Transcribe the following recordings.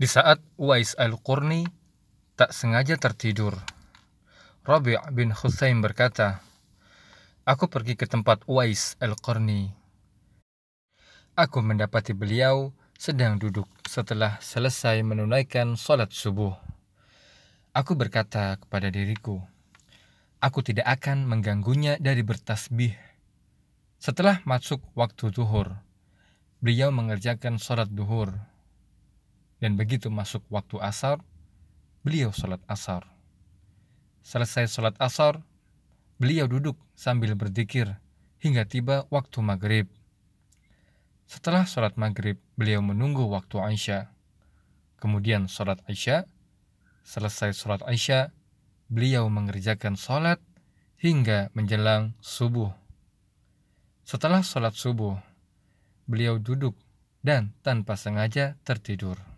Di saat Uwais al-Qurni tak sengaja tertidur, Rabi' bin Khusaim berkata, Aku pergi ke tempat Uwais al-Qurni. Aku mendapati beliau sedang duduk setelah selesai menunaikan sholat subuh. Aku berkata kepada diriku, aku tidak akan mengganggunya dari bertasbih. Setelah masuk waktu zuhur, beliau mengerjakan sholat duhur dan begitu masuk waktu asar, beliau sholat asar. Selesai sholat asar, beliau duduk sambil berzikir hingga tiba waktu maghrib. Setelah sholat maghrib, beliau menunggu waktu Aisyah. Kemudian sholat Aisyah. Selesai sholat Aisyah, beliau mengerjakan sholat hingga menjelang subuh. Setelah sholat subuh, beliau duduk dan tanpa sengaja tertidur.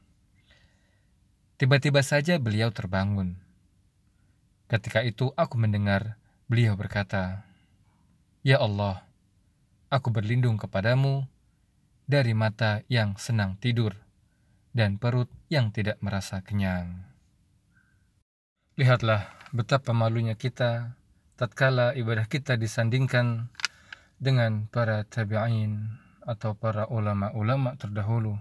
Tiba-tiba saja beliau terbangun. Ketika itu aku mendengar beliau berkata, Ya Allah, aku berlindung kepadamu dari mata yang senang tidur dan perut yang tidak merasa kenyang. Lihatlah betapa malunya kita tatkala ibadah kita disandingkan dengan para tabi'in atau para ulama-ulama terdahulu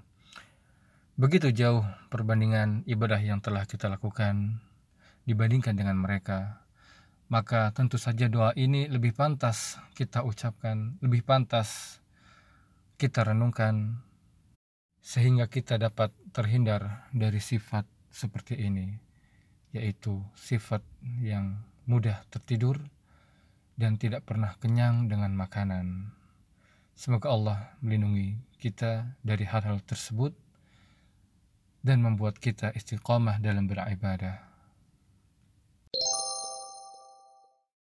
Begitu jauh perbandingan ibadah yang telah kita lakukan dibandingkan dengan mereka. Maka tentu saja doa ini lebih pantas kita ucapkan, lebih pantas kita renungkan sehingga kita dapat terhindar dari sifat seperti ini, yaitu sifat yang mudah tertidur dan tidak pernah kenyang dengan makanan. Semoga Allah melindungi kita dari hal-hal tersebut dan membuat kita istiqamah dalam beribadah.